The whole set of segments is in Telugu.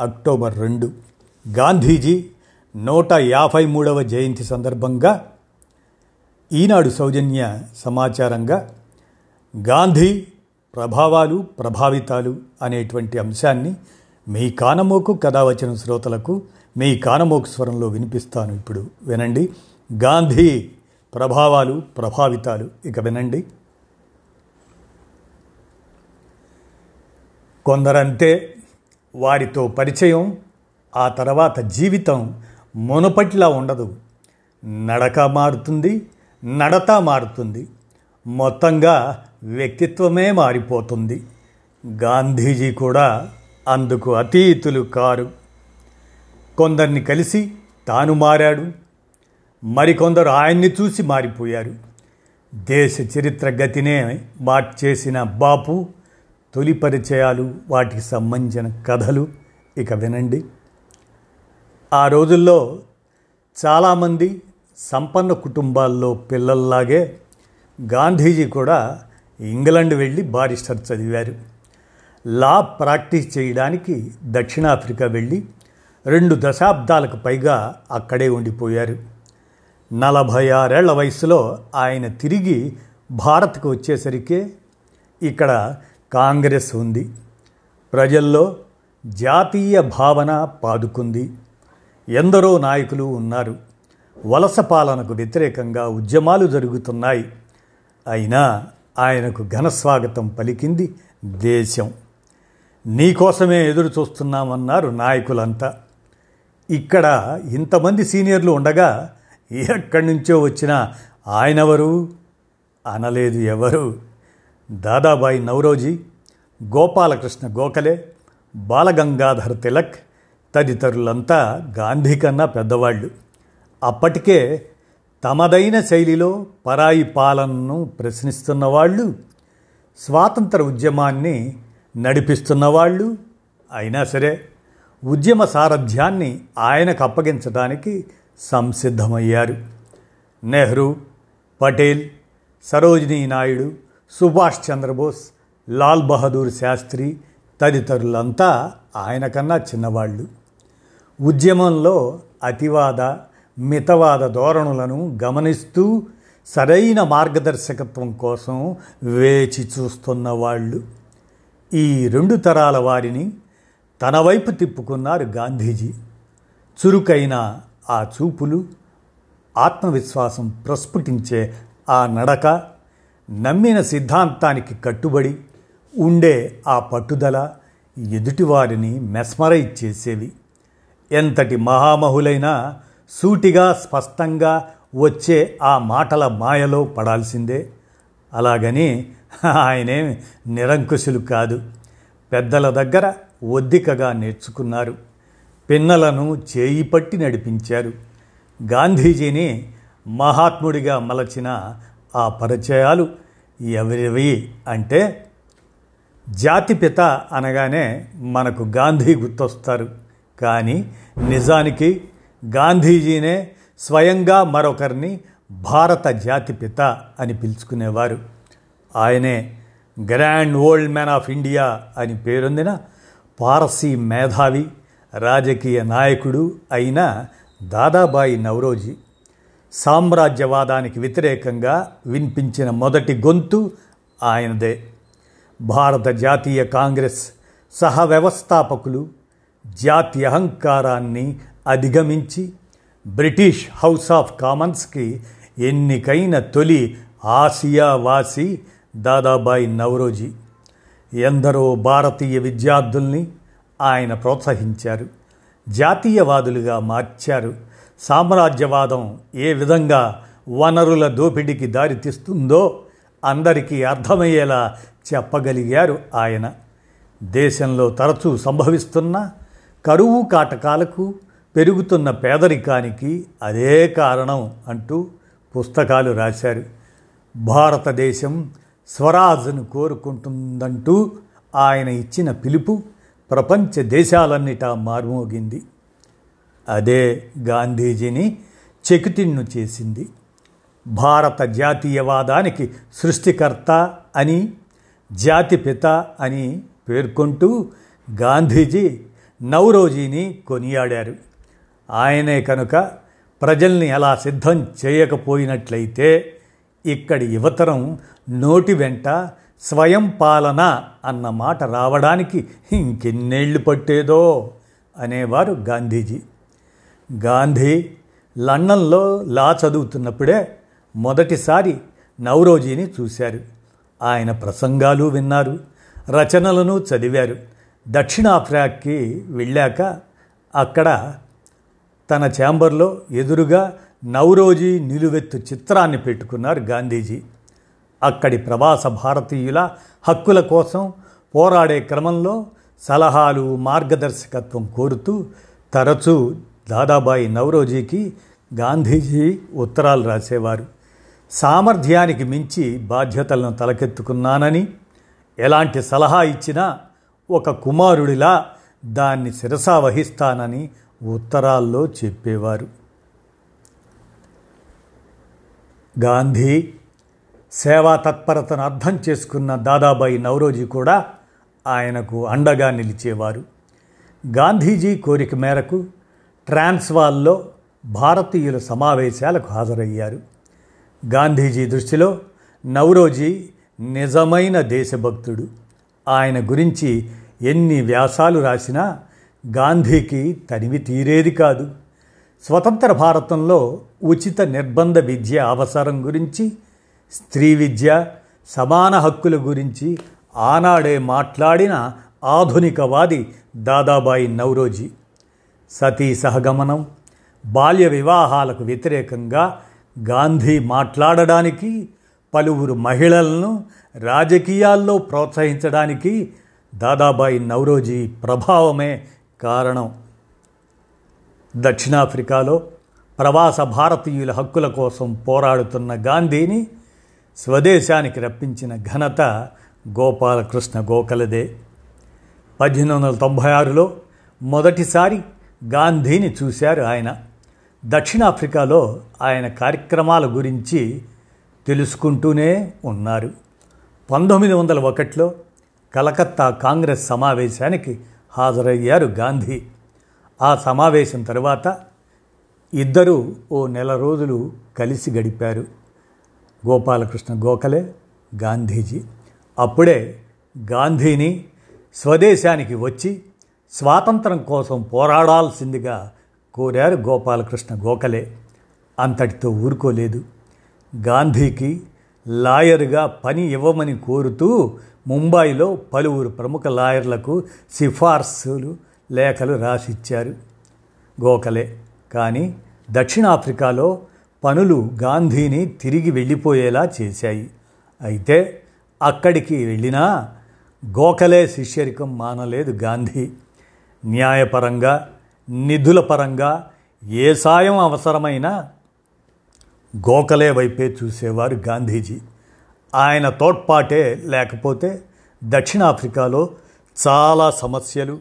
అక్టోబర్ రెండు. గాంధీజీ నూట యాభై మూడవ జయంతి సందర్భంగా ఈనాడు సౌజన్య సమాచారంగా గాంధీ ప్రభావాలు ప్రభావితాలు అనేటువంటి అంశాన్ని మీ కానమోకు కథావచన వచ్చిన శ్రోతలకు మీ కానమోకు స్వరంలో వినిపిస్తాను ఇప్పుడు. వినండి. గాంధీ ప్రభావాలు ప్రభావితాలు. ఇక వినండి. కొందరంతే వారితో పరిచయం ఆ తర్వాత జీవితం మునపటిలా ఉండదు. నడక మారుతుంది నడత మారుతుంది. మొత్తంగా వ్యక్తిత్వమే మారిపోతుంది. గాంధీజీ కూడా అందుకు అతీతులు కారు. కొందరిని కలిసి తాను మారాడు. మరికొందరు ఆయన్ని చూసి మారిపోయారు. దేశ చరిత్ర గతినే మార్చేసిన బాపు తొలి పరిచయాలు వాటికి సంబంధించిన కథలు. ఇక వినండి. ఆ రోజుల్లో చాలామంది సంపన్న కుటుంబాల్లో పిల్లల్లాగే గాంధీజీ కూడా ఇంగ్లాండ్ వెళ్ళి బారిస్టర్ చదివారు. లా ప్రాక్టీస్ చేయడానికి దక్షిణాఫ్రికా వెళ్ళి రెండు దశాబ్దాలకు పైగా అక్కడే ఉండిపోయారు. నలభై ఆరేళ్ళ వయసులో ఆయన తిరిగి భారత్కు వచ్చేసరికే ఇక్కడ కాంగ్రెస్ ఉంది. ప్రజల్లో జాతీయ భావన పాదుకుంది. ఎందరో నాయకులు ఉన్నారు. వలస పాలనకు వ్యతిరేకంగా ఉద్యమాలు జరుగుతున్నాయి. అయినా ఆయనకు ఘనస్వాగతం పలికింది దేశం. నీకోసమే ఎదురు చూస్తున్నామన్నారు నాయకులంతా. ఇక్కడ ఇంతమంది సీనియర్లు ఉండగా ఎక్కడి నుంచో వచ్చిన ఆయనెవరు? అనలేదు ఎవరు? దాదాబాయి నవరోజీ గోపాలకృష్ణ గోఖలే బాలగంగాధర్ తిలక్ తదితరులంతా గాంధీ కన్నా పెద్దవాళ్ళు. అప్పటికే తమదైన శైలిలో పరాయి పాలనను ప్రశ్నిస్తున్న వాళ్ళు స్వాతంత్ర ఉద్యమాన్ని నడిపిస్తున్న వాళ్ళు అయినా సరే ఉద్యమ సారథ్యాన్ని ఆయనకు అప్పగించడానికి సంసిద్ధమయ్యారు. నెహ్రూ పటేల్ సరోజినీ నాయుడు సుభాష్ చంద్రబోస్ లాల్ బహదూర్ శాస్త్రి తదితరులంతా ఆయన కన్నా చిన్నవాళ్ళు. ఉద్యమంలో అతివాద మితవాద ధోరణులను గమనిస్తూ సరైన మార్గదర్శకత్వం కోసం వేచి చూస్తున్న వాళ్ళు. ఈ రెండు తరాల వారిని తన వైపు తిప్పుకున్నారు గాంధీజీ. చురుకైన ఆ చూపులు ఆత్మవిశ్వాసం ప్రస్ఫుటించే ఆ నడక నమ్మిన సిద్ధాంతానికి కట్టుబడి ఉండే ఆ పట్టుదల ఎదుటివారిని మెస్మరైజ్ చేసేవి. ఎంతటి మహామహులైనా సూటిగా స్పష్టంగా వచ్చే ఆ మాటల మాయలో పడాల్సిందే. అలాగని ఆయనే నిరంకుశులు కాదు. పెద్దల దగ్గర ఒద్దికగా నేర్చుకున్నారు. పిన్నలను చేయి పట్టి నడిపించారు. గాంధీజీని మహాత్ముడిగా మలచిన ఆ పరిచయాలు ఎవరివి అంటే జాతిపిత అనగానే మనకు గాంధీ గుర్తొస్తారు. కానీ నిజానికి గాంధీజీనే స్వయంగా మరొకరిని భారత జాతిపిత అని పిలుచుకునేవారు. ఆయనే grand old man of India అని పేరొందిన పారసీ మేధావి రాజకీయ నాయకుడు అయిన దాదాబాయి నవరోజీ సామ్రాజ్యవాదానికి వ్యతిరేకంగా వినిపించిన మొదటి గొంతు ఆయనదే. భారత జాతీయ కాంగ్రెస్ సహ వ్యవస్థాపకులు జాతి అహంకారాన్ని అధిగమించి బ్రిటిష్ హౌస్ ఆఫ్ కామన్స్కి ఎన్నికైన తొలి ఆసియా వాసి దాదాబాయి నవరోజీ. ఎందరో భారతీయ విద్యార్థుల్ని ఆయన ప్రోత్సహించారు జాతీయవాదులుగా మార్చారు సామ్రాజ్యవాదం ఏ విధంగా వనరుల దోపిడీకి దారితీస్తుందో అందరికీ అర్థమయ్యేలా చెప్పగలిగారు ఆయన. దేశంలో తరచూ సంభవిస్తున్న కరువు కాటకాలకు పెరుగుతున్న పేదరికానికి అదే కారణం అంటూ పుస్తకాలు రాశారు. భారతదేశం స్వరాజ్ను కోరుకుంటుందంటూ ఆయన ఇచ్చిన పిలుపు ప్రపంచ దేశాలన్నిటా మార్మోగింది. అదే గాంధీజీని చెకుతిన్ను చేసింది. భారత జాతీయవాదానికి సృష్టికర్త అని జాతిపిత అని పేర్కొంటూ గాంధీజీ నౌరోజీని కొనియాడారు. ఆయనే కనుక ప్రజల్ని అలా సిద్ధం చేయకపోయినట్లయితే ఇక్కడి యువతరం నోటి వెంట స్వయం పాలన అన్న మాట రావడానికి ఇంకెన్నేళ్ళు పట్టేదో అనేవారు గాంధీజీ. గాంధీ లండన్లో లా చదువుతున్నప్పుడే మొదటిసారి నవరోజీని చూశారు. ఆయన ప్రసంగాలు విన్నారు రచనలను చదివారు. దక్షిణాఫ్రికాకి వెళ్ళాక అక్కడ తన ఛాంబర్లో ఎదురుగా నవరోజీ నిలువెత్తు చిత్రాన్ని పెట్టుకున్నారు గాంధీజీ. అక్కడి ప్రవాస భారతీయుల హక్కుల కోసం పోరాడే క్రమంలో సలహాలు మార్గదర్శకత్వం కోరుతూ తరచూ దాదాబాయి నవరోజీకి గాంధీజీ ఉత్తరాలు రాసేవారు. సామర్థ్యానికి మించి బాధ్యతలను తలకెత్తుకున్నానని ఎలాంటి సలహా ఇచ్చినా ఒక కుమారుడిలా దాన్ని శిరసా వహిస్తానని ఉత్తరాల్లో చెప్పేవారు. గాంధీ సేవా తత్పరతను అర్థం చేసుకున్న దాదాబాయి నవరోజీ కూడా ఆయనకు అండగా నిలిచేవారు. గాంధీజీ కోరిక మేరకు ట్రాన్స్వాల్లో భారతీయుల సమావేశాలకు హాజరయ్యారు. గాంధీజీ దృష్టిలో నవరోజీ నిజమైన దేశభక్తుడు. ఆయన గురించి ఎన్ని వ్యాసాలు రాసినా గాంధీకి తనివి తీరేది కాదు. స్వతంత్ర భారతంలో ఉచిత నిర్బంధ విద్య అవసరం గురించి స్త్రీ విద్య సమాన హక్కుల గురించి ఆనాడే మాట్లాడిన ఆధునికవాది దాదాబాయి నవరోజీ సతీ సహగమనం బాల్య వివాహాలకు వ్యతిరేకంగా గాంధీ మాట్లాడడానికి పలువురు మహిళలను రాజకీయాల్లో ప్రోత్సహించడానికి దాదాబాయి నవరోజీ ప్రభావమే కారణం. దక్షిణాఫ్రికాలో ప్రవాస భారతీయుల హక్కుల కోసం పోరాడుతున్న గాంధీని స్వదేశానికి రప్పించిన ఘనత గోపాలకృష్ణ గోఖలదే. పద్దెనిమిది వందల తొంభై ఆరులో మొదటిసారి గాంధీని చూశారు ఆయన. దక్షిణాఫ్రికాలో ఆయన కార్యక్రమాల గురించి తెలుసుకుంటూనే ఉన్నారు. పంతొమ్మిది వందల ఒకటిలో కలకత్తా కాంగ్రెస్ సమావేశానికి హాజరయ్యారు గాంధీ. ఆ సమావేశం తర్వాత ఇద్దరూ ఓ నెల రోజులు కలిసి గడిపారు. గోపాలకృష్ణ గోఖలే గాంధీజీ. అప్పుడే గాంధీని స్వదేశానికి వచ్చి స్వాతంత్రం కోసం పోరాడాల్సిందిగా కోరారు గోపాలకృష్ణ గోఖలే. అంతటితో ఊరుకోలేదు. గాంధీకి లాయర్గా పని ఇవ్వమని కోరుతూ ముంబైలో పలువురు ప్రముఖ లాయర్లకు సిఫార్సులు లేఖలు రాసిచ్చారు గోఖలే. కానీ దక్షిణాఫ్రికాలో పనులు గాంధీని తిరిగి వెళ్ళిపోయేలా చేశాయి. అయితే అక్కడికి వెళ్ళినా గోఖలే శిష్యరికం మానలేదు గాంధీ. న్యాయపరంగా నిధుల పరంగా ఏ సాయం అవసరమైనా గోఖలే వైపే చూసేవారు గాంధీజీ. ఆయన తోడ్పాటే లేకపోతే దక్షిణాఫ్రికాలో చాలా సమస్యలు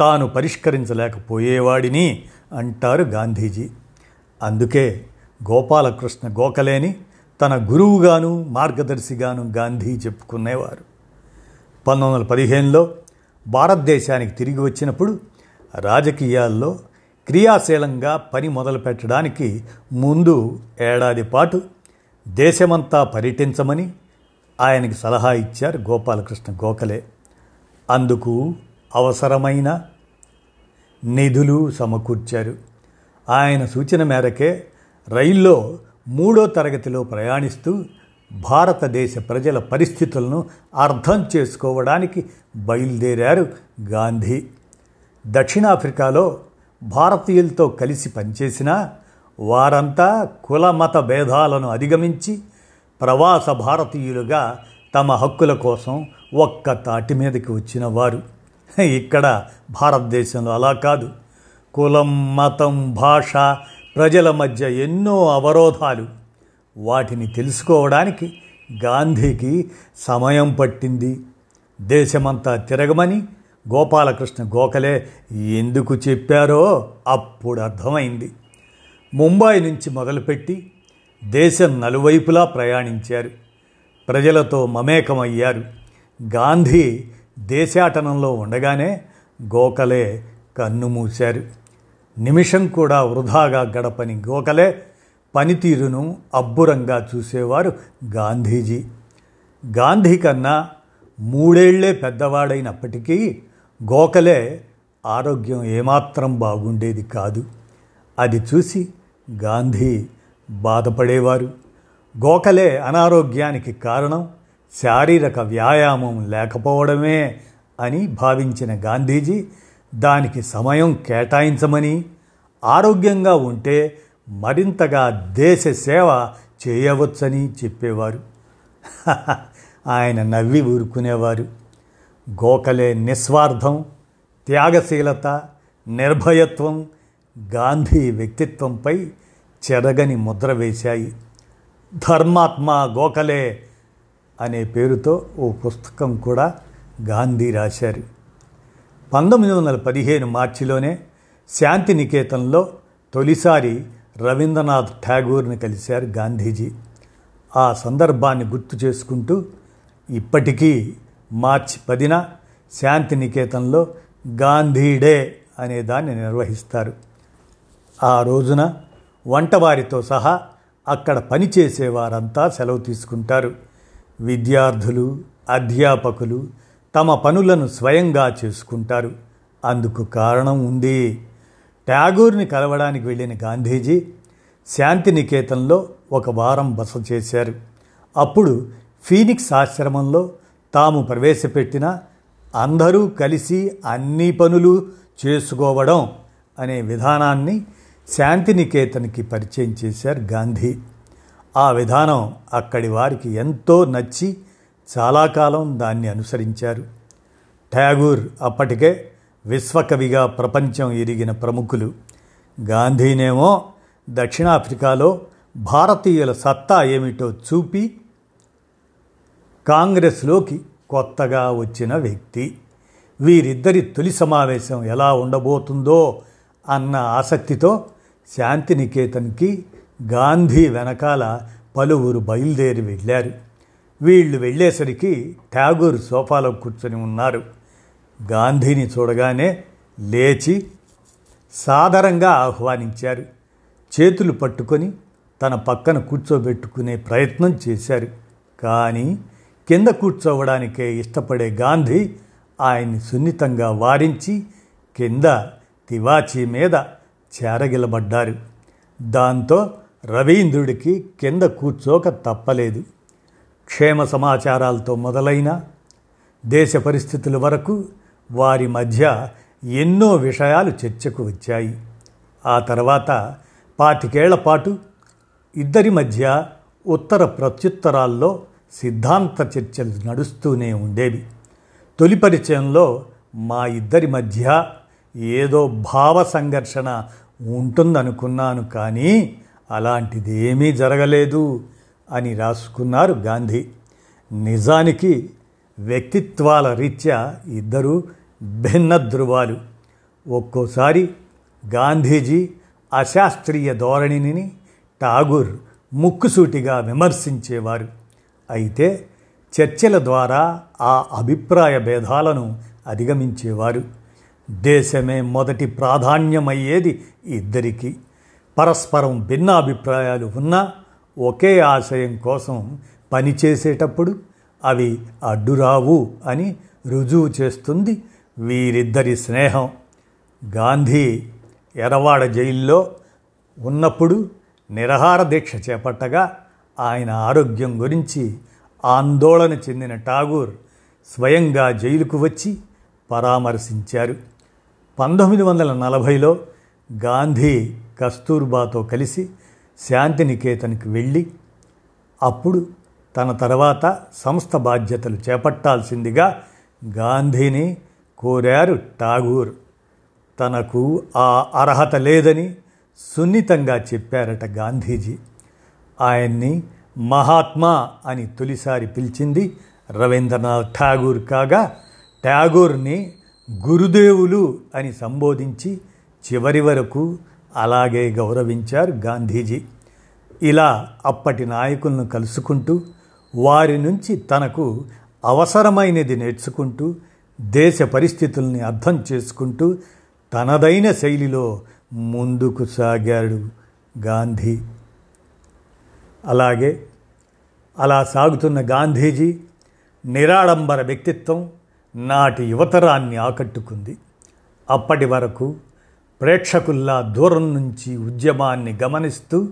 తాను పరిష్కరించలేకపోయేవాడిని అంటారు గాంధీజీ. అందుకే గోపాలకృష్ణ గోఖలేని తన గురువుగాను మార్గదర్శిగాను గాంధీ చెప్పుకునేవారు. పంతొమ్మిది వందల పదిహేనులో భారతదేశానికి తిరిగి వచ్చినప్పుడు రాజకీయాల్లో క్రియాశీలంగా పని మొదలుపెట్టడానికి ముందు ఏడాది పాటు దేశమంతా పర్యటించమని ఆయనకి సలహా ఇచ్చారు గోపాలకృష్ణ గోఖలే. అందుకు అవసరమైన నిధులు సమకూర్చారు. ఆయన సూచన మేరకే రైల్లో మూడో తరగతిలో ప్రయాణిస్తూ భారతదేశ ప్రజల పరిస్థితులను అర్థం చేసుకోవడానికి బయలుదేరారు గాంధీ. దక్షిణాఫ్రికాలో భారతీయులతో కలిసి పనిచేసిన వారంతా కుల మత భేదాలను అధిగమించి ప్రవాస భారతీయులుగా తమ హక్కుల కోసం ఒక్క తాటి మీదకి వచ్చిన వారు ఇక్కడ భారతదేశంలో అలా కాదు. కులం మతం భాష ప్రజల మధ్య ఎన్నో అవరోధాలు వాటిని తెలుసుకోవడానికి గాంధీకి సమయం పట్టింది. దేశమంతా తిరగమని గోపాలకృష్ణ గోఖలే ఎందుకు చెప్పారో అప్పుడు అర్థమైంది. ముంబాయి నుంచి మొదలుపెట్టి దేశం నలువైపులా ప్రయాణించారు. ప్రజలతో మమేకమయ్యారు. గాంధీ దేశాటనంలో ఉండగానే గోఖలే కన్ను మూశారు. నిమిషం కూడా వృధాగా గడపని గోఖలే పనితీరును అబ్బురంగా చూసేవారు గాంధీజీ. గాంధీ కన్నా మూడేళ్ళే పెద్దవాడైనప్పటికీ గోఖలే ఆరోగ్యం ఏమాత్రం బాగుండేది కాదు. అది చూసి గాంధీ బాధపడేవారు. గోఖలే అనారోగ్యానికి కారణం శారీరక వ్యాయామం లేకపోవడమే అని భావించిన గాంధీజీ దానికి సమయం కేటాయించమని ఆరోగ్యంగా ఉంటే మరింతగా దేశ సేవ చేయవచ్చని చెప్పేవారు. ఆయన నవ్వి ఊరుకునేవారు. గోఖలే నిస్వార్థం త్యాగశీలత నిర్భయత్వం గాంధీ వ్యక్తిత్వంపై చెరగని ముద్ర వేశాయి. ధర్మాత్మ గోఖలే అనే పేరుతో ఓ పుస్తకం కూడా గాంధీ రాశారు. పంతొమ్మిది వందల పదిహేను మార్చిలోనే శాంతినికేతన్లో తొలిసారి రవీంద్రనాథ్ ఠాగూర్ని కలిశారు గాంధీజీ. ఆ సందర్భాన్ని గుర్తు చేసుకుంటూ ఇప్పటికీ మార్చి పదిన శాంతినికేతన్లో గాంధీ డే అనే దాన్ని నిర్వహిస్తారు. ఆ రోజున వంటవారితో సహా అక్కడ పనిచేసేవారంతా సెలవు తీసుకుంటారు. విద్యార్థులు అధ్యాపకులు తమ పనులను స్వయంగా చేసుకుంటారు. అందుకు కారణం ఉంది. ట్యాగూర్ని కలవడానికి వెళ్ళిన గాంధీజీ శాంతినికేతన్లో ఒక వారం బస చేశారు. అప్పుడు ఫీనిక్స్ ఆశ్రమంలో తాము ప్రవేశపెట్టిన అందరూ కలిసి అన్ని పనులు చేసుకోవడం అనే విధానాన్ని శాంతినికేతన్కి పరిచయం చేశారు గాంధీ. ఆ విధానం అక్కడి వారికి ఎంతో నచ్చి చాలా కాలం దాన్ని అనుసరించారు. ఠాగూర్ అప్పటికే విశ్వకవిగా ప్రపంచం ఎరిగిన ప్రముఖులు. గాంధీనేమో దక్షిణాఫ్రికాలో భారతీయుల సత్తా ఏమిటో చూపి కాంగ్రెస్లోకి కొత్తగా వచ్చిన వ్యక్తి. వీరిద్దరి తొలి సమావేశం ఎలా ఉండబోతుందో అన్న ఆసక్తితో శాంతినికేతన్కి గాంధీ వెనకాల పలువురు బయలుదేరి వెళ్ళారు. వీళ్ళు వెళ్ళేసరికి ఠాగూర్ సోఫాలో కూర్చొని ఉన్నారు. గాంధీని చూడగానే లేచి సాదరంగా ఆహ్వానించారు. చేతులు పట్టుకొని తన పక్కన కూర్చోబెట్టుకునే ప్రయత్నం చేశారు. కానీ కింద కూర్చోవడానికే ఇష్టపడే గాంధీ ఆయన్ని సున్నితంగా వారించి కింద తివాచీ మీద చేరగిలబడ్డారు. దాంతో రవీంద్రుడికి కింద కూర్చోక తప్పలేదు. క్షేమ సమాచారాలతో మొదలైన దేశ పరిస్థితుల వరకు వారి మధ్య ఎన్నో విషయాలు చర్చకు వచ్చాయి. ఆ తర్వాత పాతికేళ్ళ పాటు ఇద్దరి మధ్య ఉత్తర ప్రత్యుత్తరాల్లో సిద్ధాంత చర్చలు నడుస్తూనే ఉండేవి. తొలి పరిచయంలో మా ఇద్దరి మధ్య ఏదో భావ సంఘర్షణ ఉంటుందనుకున్నాను కానీ అలాంటిదేమీ జరగలేదు అని రాసుకున్నారు గాంధీ. నిజానికి వ్యక్తిత్వాల రీత్యా ఇద్దరూ భిన్న ధృవాలు ఒక్కోసారి గాంధీజీ అశాస్త్రీయ ధోరణిని ఠాగూర్ ముక్కుసూటిగా విమర్శించేవారు. అయితే చర్చల ద్వారా ఆ అభిప్రాయ భేదాలను అధిగమించేవారు. దేశమే మొదటి ప్రాధాన్యమయ్యేది ఇద్దరికి. పరస్పరం భిన్న అభిప్రాయాలు ఉన్నా ఒకే ఆశయం కోసం పనిచేసేటప్పుడు అవి అడ్డురావు అని రుజువు చేస్తుంది వీరిద్దరి స్నేహం గాంధీ ఎరవాడ జైల్లో ఉన్నప్పుడు నిరహార దీక్ష చేపట్టగా ఆయన ఆరోగ్యం గురించి ఆందోళన చెందిన ఠాగూర్ స్వయంగా జైలుకు వచ్చి పరామర్శించారు. పంతొమ్మిది వందల నలభైలో గాంధీ కస్తూర్బాతో కలిసి శాంతినికేతన్కి వెళ్ళి అప్పుడు తన తర్వాత సంస్థ బాధ్యతలు చేపట్టాల్సిందిగా గాంధీని కోరారు ఠాగూర్. తనకు ఆ అర్హత లేదని సున్నితంగా చెప్పారట గాంధీజీ. ఆయన్ని మహాత్మా అని తొలిసారి పిలిచింది రవీంద్రనాథ్ ఠాగూర్ కాగా ఠాగూర్ని గురుదేవులు అని సంబోధించి చివరి వరకు అలాగే గౌరవించారు గాంధీజీ. ఇలా అప్పటి నాయకులను కలుసుకుంటూ వారి నుంచి తనకు అవసరమైనది నేర్చుకుంటూ దేశ పరిస్థితుల్ని అర్థం చేసుకుంటూ తనదైన శైలిలో ముందుకు సాగాడు గాంధీ. అలాగే అలా సాగుతున్న గాంధీజీ నిరాడంబర వ్యక్తిత్వం నాటి యువతరాన్ని ఆకట్టుకుంది. అప్పటి వరకు ప్రేక్షకుల్లా దూరం నుంచి ఉద్యమాన్ని గమనిస్తూ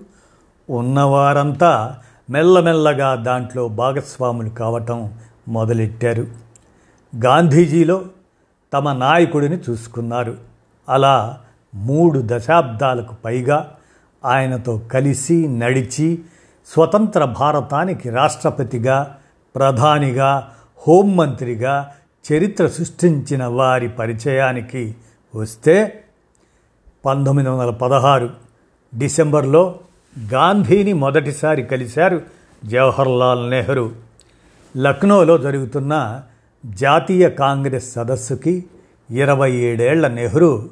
ఉన్నవారంతా మెల్లమెల్లగా దాంట్లో భాగస్వాములు కావటం మొదలెట్టారు. గాంధీజీలో తమ నాయకుడిని చూసుకున్నారు. అలా మూడు దశాబ్దాలకు పైగా ఆయనతో కలిసి నడిచి స్వతంత్ర భారతానికి రాష్ట్రపతిగా ప్రధానిగా హోంమంత్రిగా చరిత్ర సృష్టించిన వారి పరిచయానికి వస్తే పంతొమ్మిది వందల పదహారు డిసెంబర్లో గాంధీని మొదటిసారి కలిశారు జవహర్లాల్ నెహ్రూ. లక్నోలో జరుగుతున్న జాతీయ కాంగ్రెస్ సదస్సుకి ఇరవై ఏడేళ్ళ నెహ్రూ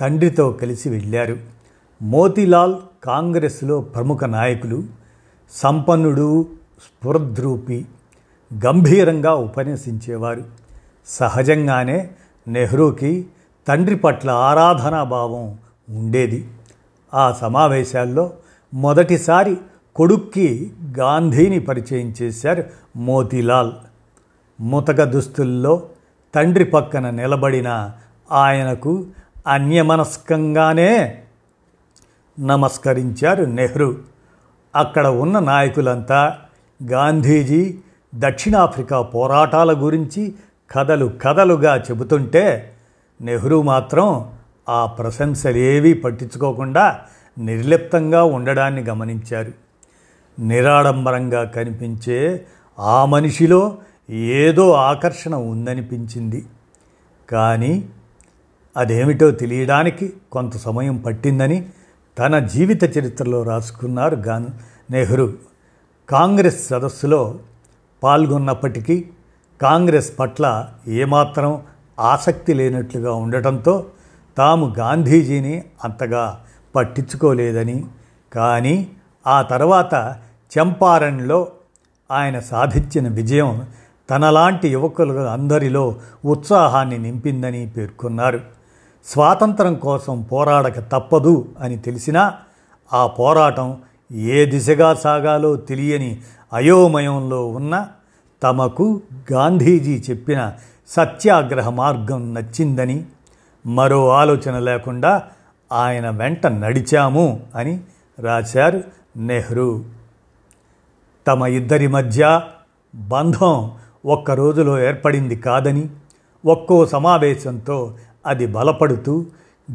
తండ్రితో కలిసి వెళ్ళారు. మోతీలాల్ కాంగ్రెస్లో ప్రముఖ నాయకులు సంపన్నుడు స్ఫురద్రూపి గంభీరంగా ఉపన్యసించేవారు. సహజంగానే నెహ్రూకి తండ్రి పట్ల ఆరాధనాభావం ఉండేది. ఆ సమావేశాల్లో మొదటిసారి కొడుక్కి గాంధీని పరిచయం చేశారు మోతీలాల్. ముతక దుస్తుల్లో తండ్రి పక్కన నిలబడిన ఆయనకు అన్యమనస్కంగానే నమస్కరించారు నెహ్రూ. అక్కడ ఉన్న నాయకులంతా గాంధీజీ దక్షిణాఫ్రికా పోరాటాల గురించి కథలు కథలుగా చెబుతుంటే నెహ్రూ మాత్రం ఆ ప్రశంసలేవీ పట్టించుకోకుండా నిర్లిప్తంగా ఉండడాన్ని గమనించారు. నిరాడంబరంగా కనిపించే ఆ మనిషిలో ఏదో ఆకర్షణ ఉందనిపించింది. కానీ అదేమిటో తెలియడానికి కొంత సమయం పట్టిందని తన జీవిత చరిత్రలో రాసుకున్నారు గాన్ నెహ్రూ. కాంగ్రెస్ సదస్సులో పాల్గొన్నప్పటికీ కాంగ్రెస్ పట్ల ఏమాత్రం ఆసక్తి లేనట్లుగా ఉండటంతో తాము గాంధీజీని అంతగా పట్టించుకోలేదని కానీ ఆ తర్వాత చంపారణ్లో ఆయన సాధించిన విజయం తనలాంటి యువకులు అందరిలో ఉత్సాహాన్ని నింపిందని పేర్కొన్నారు. స్వాతంత్రం కోసం పోరాడక తప్పదు అని తెలిసినా ఆ పోరాటం ఏ దిశగా సాగాలో తెలియని అయోమయంలో ఉన్న తమకు గాంధీజీ చెప్పిన సత్యాగ్రహ మార్గం నచ్చిందని మరో ఆలోచన లేకుండా ఆయన వెంట నడిచాము అని రాశారు నెహ్రూ. తమ ఇద్దరి మధ్య బంధం ఒక్క రోజులో ఏర్పడింది కాదని ఒక్కో సమావేశంతో అది బలపడుతూ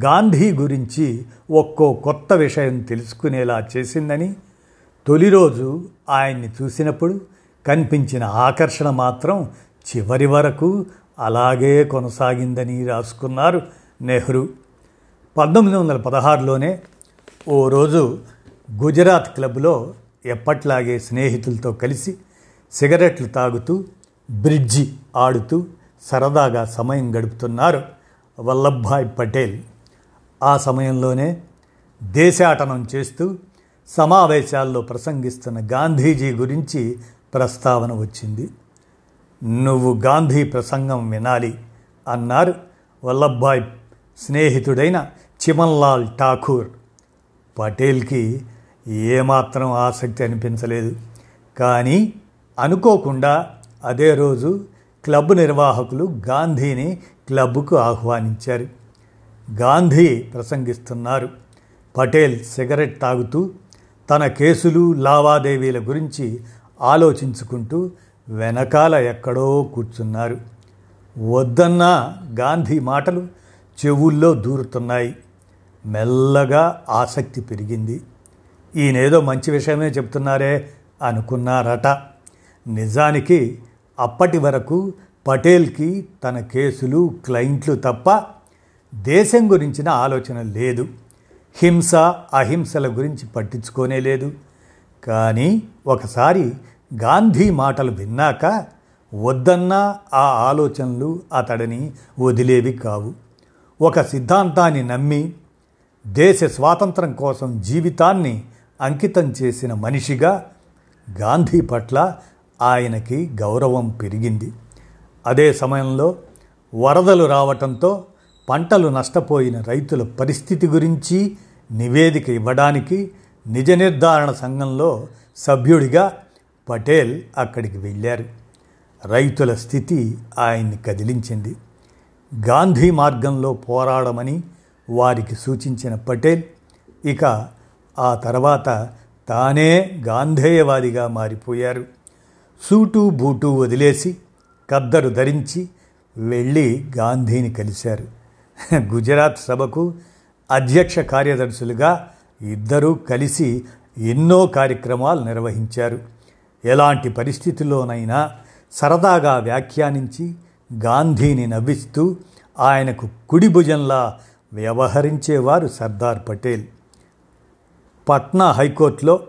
గాంధీ గురించి ఒక్కో కొత్త విషయం తెలుసుకునేలా చేసిందని తొలి రోజు ఆయన్ని చూసినప్పుడు కనిపించిన ఆకర్షణ మాత్రం చివరి వరకు అలాగే కొనసాగిందని రాసుకున్నారు నెహ్రూ. పంతొమ్మిది వందల పదహారులోనే ఓ రోజు గుజరాత్ క్లబ్లో ఎప్పట్లాగే స్నేహితులతో కలిసి సిగరెట్లు తాగుతూ బ్రిడ్జి ఆడుతూ సరదాగా సమయం గడుపుతున్నారు వల్లభాయ్ పటేల్. ఆ సమయంలోనే దేశాటనం చేస్తూ సమావేశాల్లో ప్రసంగిస్తున్న గాంధీజీ గురించి ప్రస్తావన వచ్చింది. నువ్వు గాంధీ ప్రసంగం వినాలి అన్నారు వల్లభాయ్ స్నేహితుడైన చిమన్లాల్ ఠాకూర్. పటేల్కి ఏమాత్రం ఆసక్తి అనిపించలేదు. కానీ అనుకోకుండా అదే రోజు క్లబ్ నిర్వాహకులు గాంధీని క్లబ్కు ఆహ్వానించారు. గాంధీ ప్రసంగిస్తున్నారు. పటేల్ సిగరెట్ తాగుతూ తన కేసులు లావాదేవీల గురించి ఆలోచించుకుంటూ వెనకాల ఎక్కడో కూర్చున్నారు. వద్దన్న గాంధీ మాటలు చెవుల్లో దూరుతున్నాయి. మెల్లగా ఆసక్తి పెరిగింది. ఈయనేదో మంచి విషయమే చెప్తున్నారే అనుకున్నారట. నిజానికి అప్పటి వరకు పటేల్కి తన కేసులు క్లయింట్లు తప్ప దేశం గురించిన ఆలోచన లేదు. హింస అహింసల గురించి పట్టించుకోనే లేదు. కానీ ఒకసారి గాంధీ మాటలు విన్నాక వద్దన్నా ఆ ఆలోచనలు అతడిని వదిలేవి కావు. ఒక సిద్ధాంతాన్ని నమ్మి దేశ స్వాతంత్రం కోసం జీవితాన్ని అంకితం చేసిన మనిషిగా గాంధీ పట్ల ఆయనకి గౌరవం పెరిగింది. అదే సమయంలో వరదలు రావటంతో పంటలు నష్టపోయిన రైతుల పరిస్థితి గురించి నివేదిక ఇవ్వడానికి నిజ నిర్ధారణ సంఘంలో సభ్యుడిగా పటేల్ అక్కడికి వెళ్ళారు. రైతుల స్థితి ఆయన్ని కదిలించింది. గాంధీ మార్గంలో పోరాడమని వారికి సూచించిన పటేల్ ఇక ఆ తర్వాత తానే గాంధేయవాదిగా మారిపోయారు. సూటు బూటు వదిలేసి కద్దరు ధరించి వెళ్ళి గాంధీని కలిశారు. గుజరాత్ సభకు అధ్యక్ష కార్యదర్శులుగా ఇద్దరూ కలిసి ఎన్నో కార్యక్రమాలు నిర్వహించారు. ఎలాంటి పరిస్థితుల్లోనైనా సరదాగా వ్యాఖ్యానించి గాంధీని నవ్విస్తూ ఆయనకు కుడి భుజంలా వ్యవహరించేవారు సర్దార్ పటేల్. పట్నా హైకోర్టులో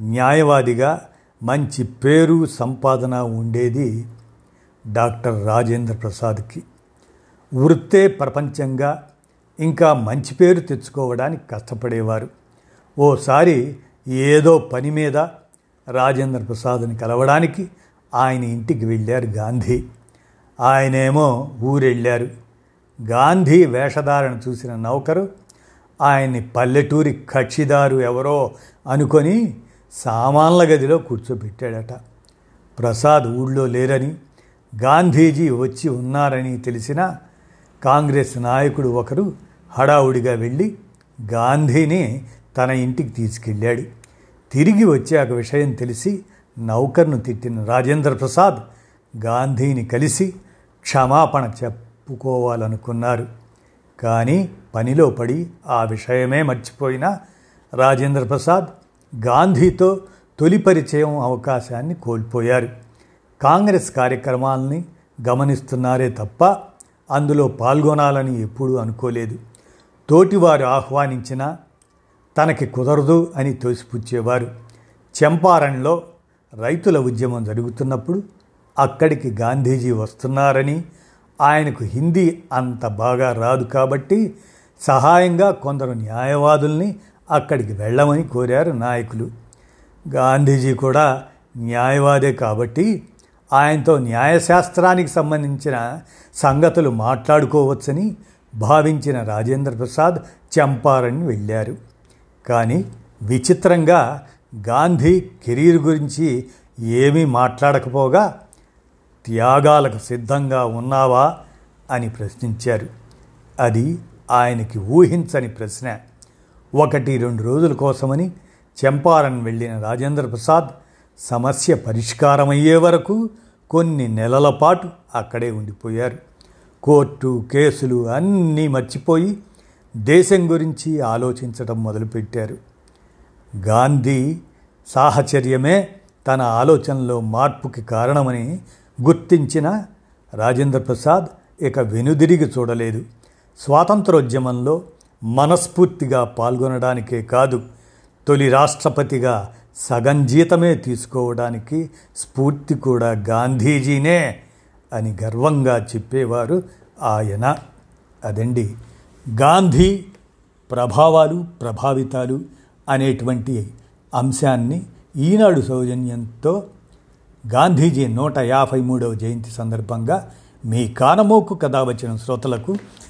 న్యాయవాదిగా మంచి పేరు సంపాదన ఉండేది డాక్టర్ రాజేంద్ర ప్రసాద్కి. వృత్తే ప్రపంచంగా ఇంకా మంచి పేరు తెచ్చుకోవడానికి కష్టపడేవారు. ఓసారి ఏదో పని మీద రాజేంద్ర ప్రసాద్ని కలవడానికి ఆయన ఇంటికి వెళ్ళారు గాంధీ. ఆయనేమో ఊరెళ్ళారు. గాంధీ వేషధారణ చూసిన నౌకరు ఆయన్ని పల్లెటూరి కక్షిదారు ఎవరో అనుకొని సామాన్ల గదిలో కూర్చోబెట్టాడట. ప్రసాద్ ఊళ్ళో లేరని గాంధీజీ వచ్చి ఉన్నారని తెలిసిన కాంగ్రెస్ నాయకుడు ఒకరు హడావుడిగా వెళ్ళి గాంధీని తన ఇంటికి తీసుకెళ్ళాడు. తిరిగి వచ్చాక విషయం తెలిసి నౌకర్ను తిట్టిన రాజేంద్ర ప్రసాద్ గాంధీని కలిసి క్షమాపణ చెప్పుకోవాలనుకున్నారు. కానీ పనిలో పడి ఆ విషయమే మర్చిపోయిన రాజేంద్ర ప్రసాద్ గాంధీతో తొలి పరిచయం అవకాశాన్ని కోల్పోయారు. కాంగ్రెస్ కార్యక్రమాలని గమనిస్తున్నారే తప్ప అందులో పాల్గొనాలని ఎప్పుడూ అనుకోలేదు. తోటివారు ఆహ్వానించినా తనకి కుదరదు అని తోసిపుచ్చేవారు. చంపారణ్లో రైతుల ఉద్యమం జరుగుతున్నప్పుడు అక్కడికి గాంధీజీ వస్తున్నారని ఆయనకు హిందీ అంత బాగా రాదు కాబట్టి సహాయంగా కొందరు న్యాయవాదుల్ని అక్కడికి వెళ్ళమని కోరారు నాయకులు. గాంధీజీ కూడా న్యాయవాదే కాబట్టి ఆయనతో న్యాయశాస్త్రానికి సంబంధించిన సంగతులు మాట్లాడుకోవచ్చని భావించిన రాజేంద్ర ప్రసాద్ చంపారని వెళ్ళారు. కానీ విచిత్రంగా గాంధీ కెరీర్ గురించి ఏమీ మాట్లాడకపోగా త్యాగాలకు సిద్ధంగా ఉన్నావా అని ప్రశ్నించారు. అది ఆయనకి ఊహించని ప్రశ్న. ఒకటి రెండు రోజుల కోసమని చంపారన్ వెళ్ళిన రాజేంద్ర ప్రసాద్ సమస్య పరిష్కారమయ్యే వరకు కొన్ని నెలల పాటు అక్కడే ఉండిపోయారు. కోర్టు కేసులు అన్నీ మర్చిపోయి దేశం గురించి ఆలోచించడం మొదలుపెట్టారు. గాంధీ సాహచర్యమే తన ఆలోచనలో మార్పుకి కారణమని గుర్తించిన రాజేంద్ర ప్రసాద్ ఇక వెనుదిరిగి చూడలేదు. స్వాతంత్రోద్యమంలో మనస్ఫూర్తిగా పాల్గొనడానికే కాదు తొలి రాష్ట్రపతిగా సగం జీతమే తీసుకోవడానికి స్ఫూర్తి కూడా గాంధీజీనే అని గర్వంగా చెప్పేవారు ఆయన. అదండి. గాంధీ ప్రభావాలు ప్రభావితాలు అనేటువంటి అంశాన్ని ఈనాడు సౌజన్యంతో గాంధీజీ నూట యాభై మూడవ జయంతి సందర్భంగా మీ కానమోకు కథ వచ్చిన శ్రోతలకు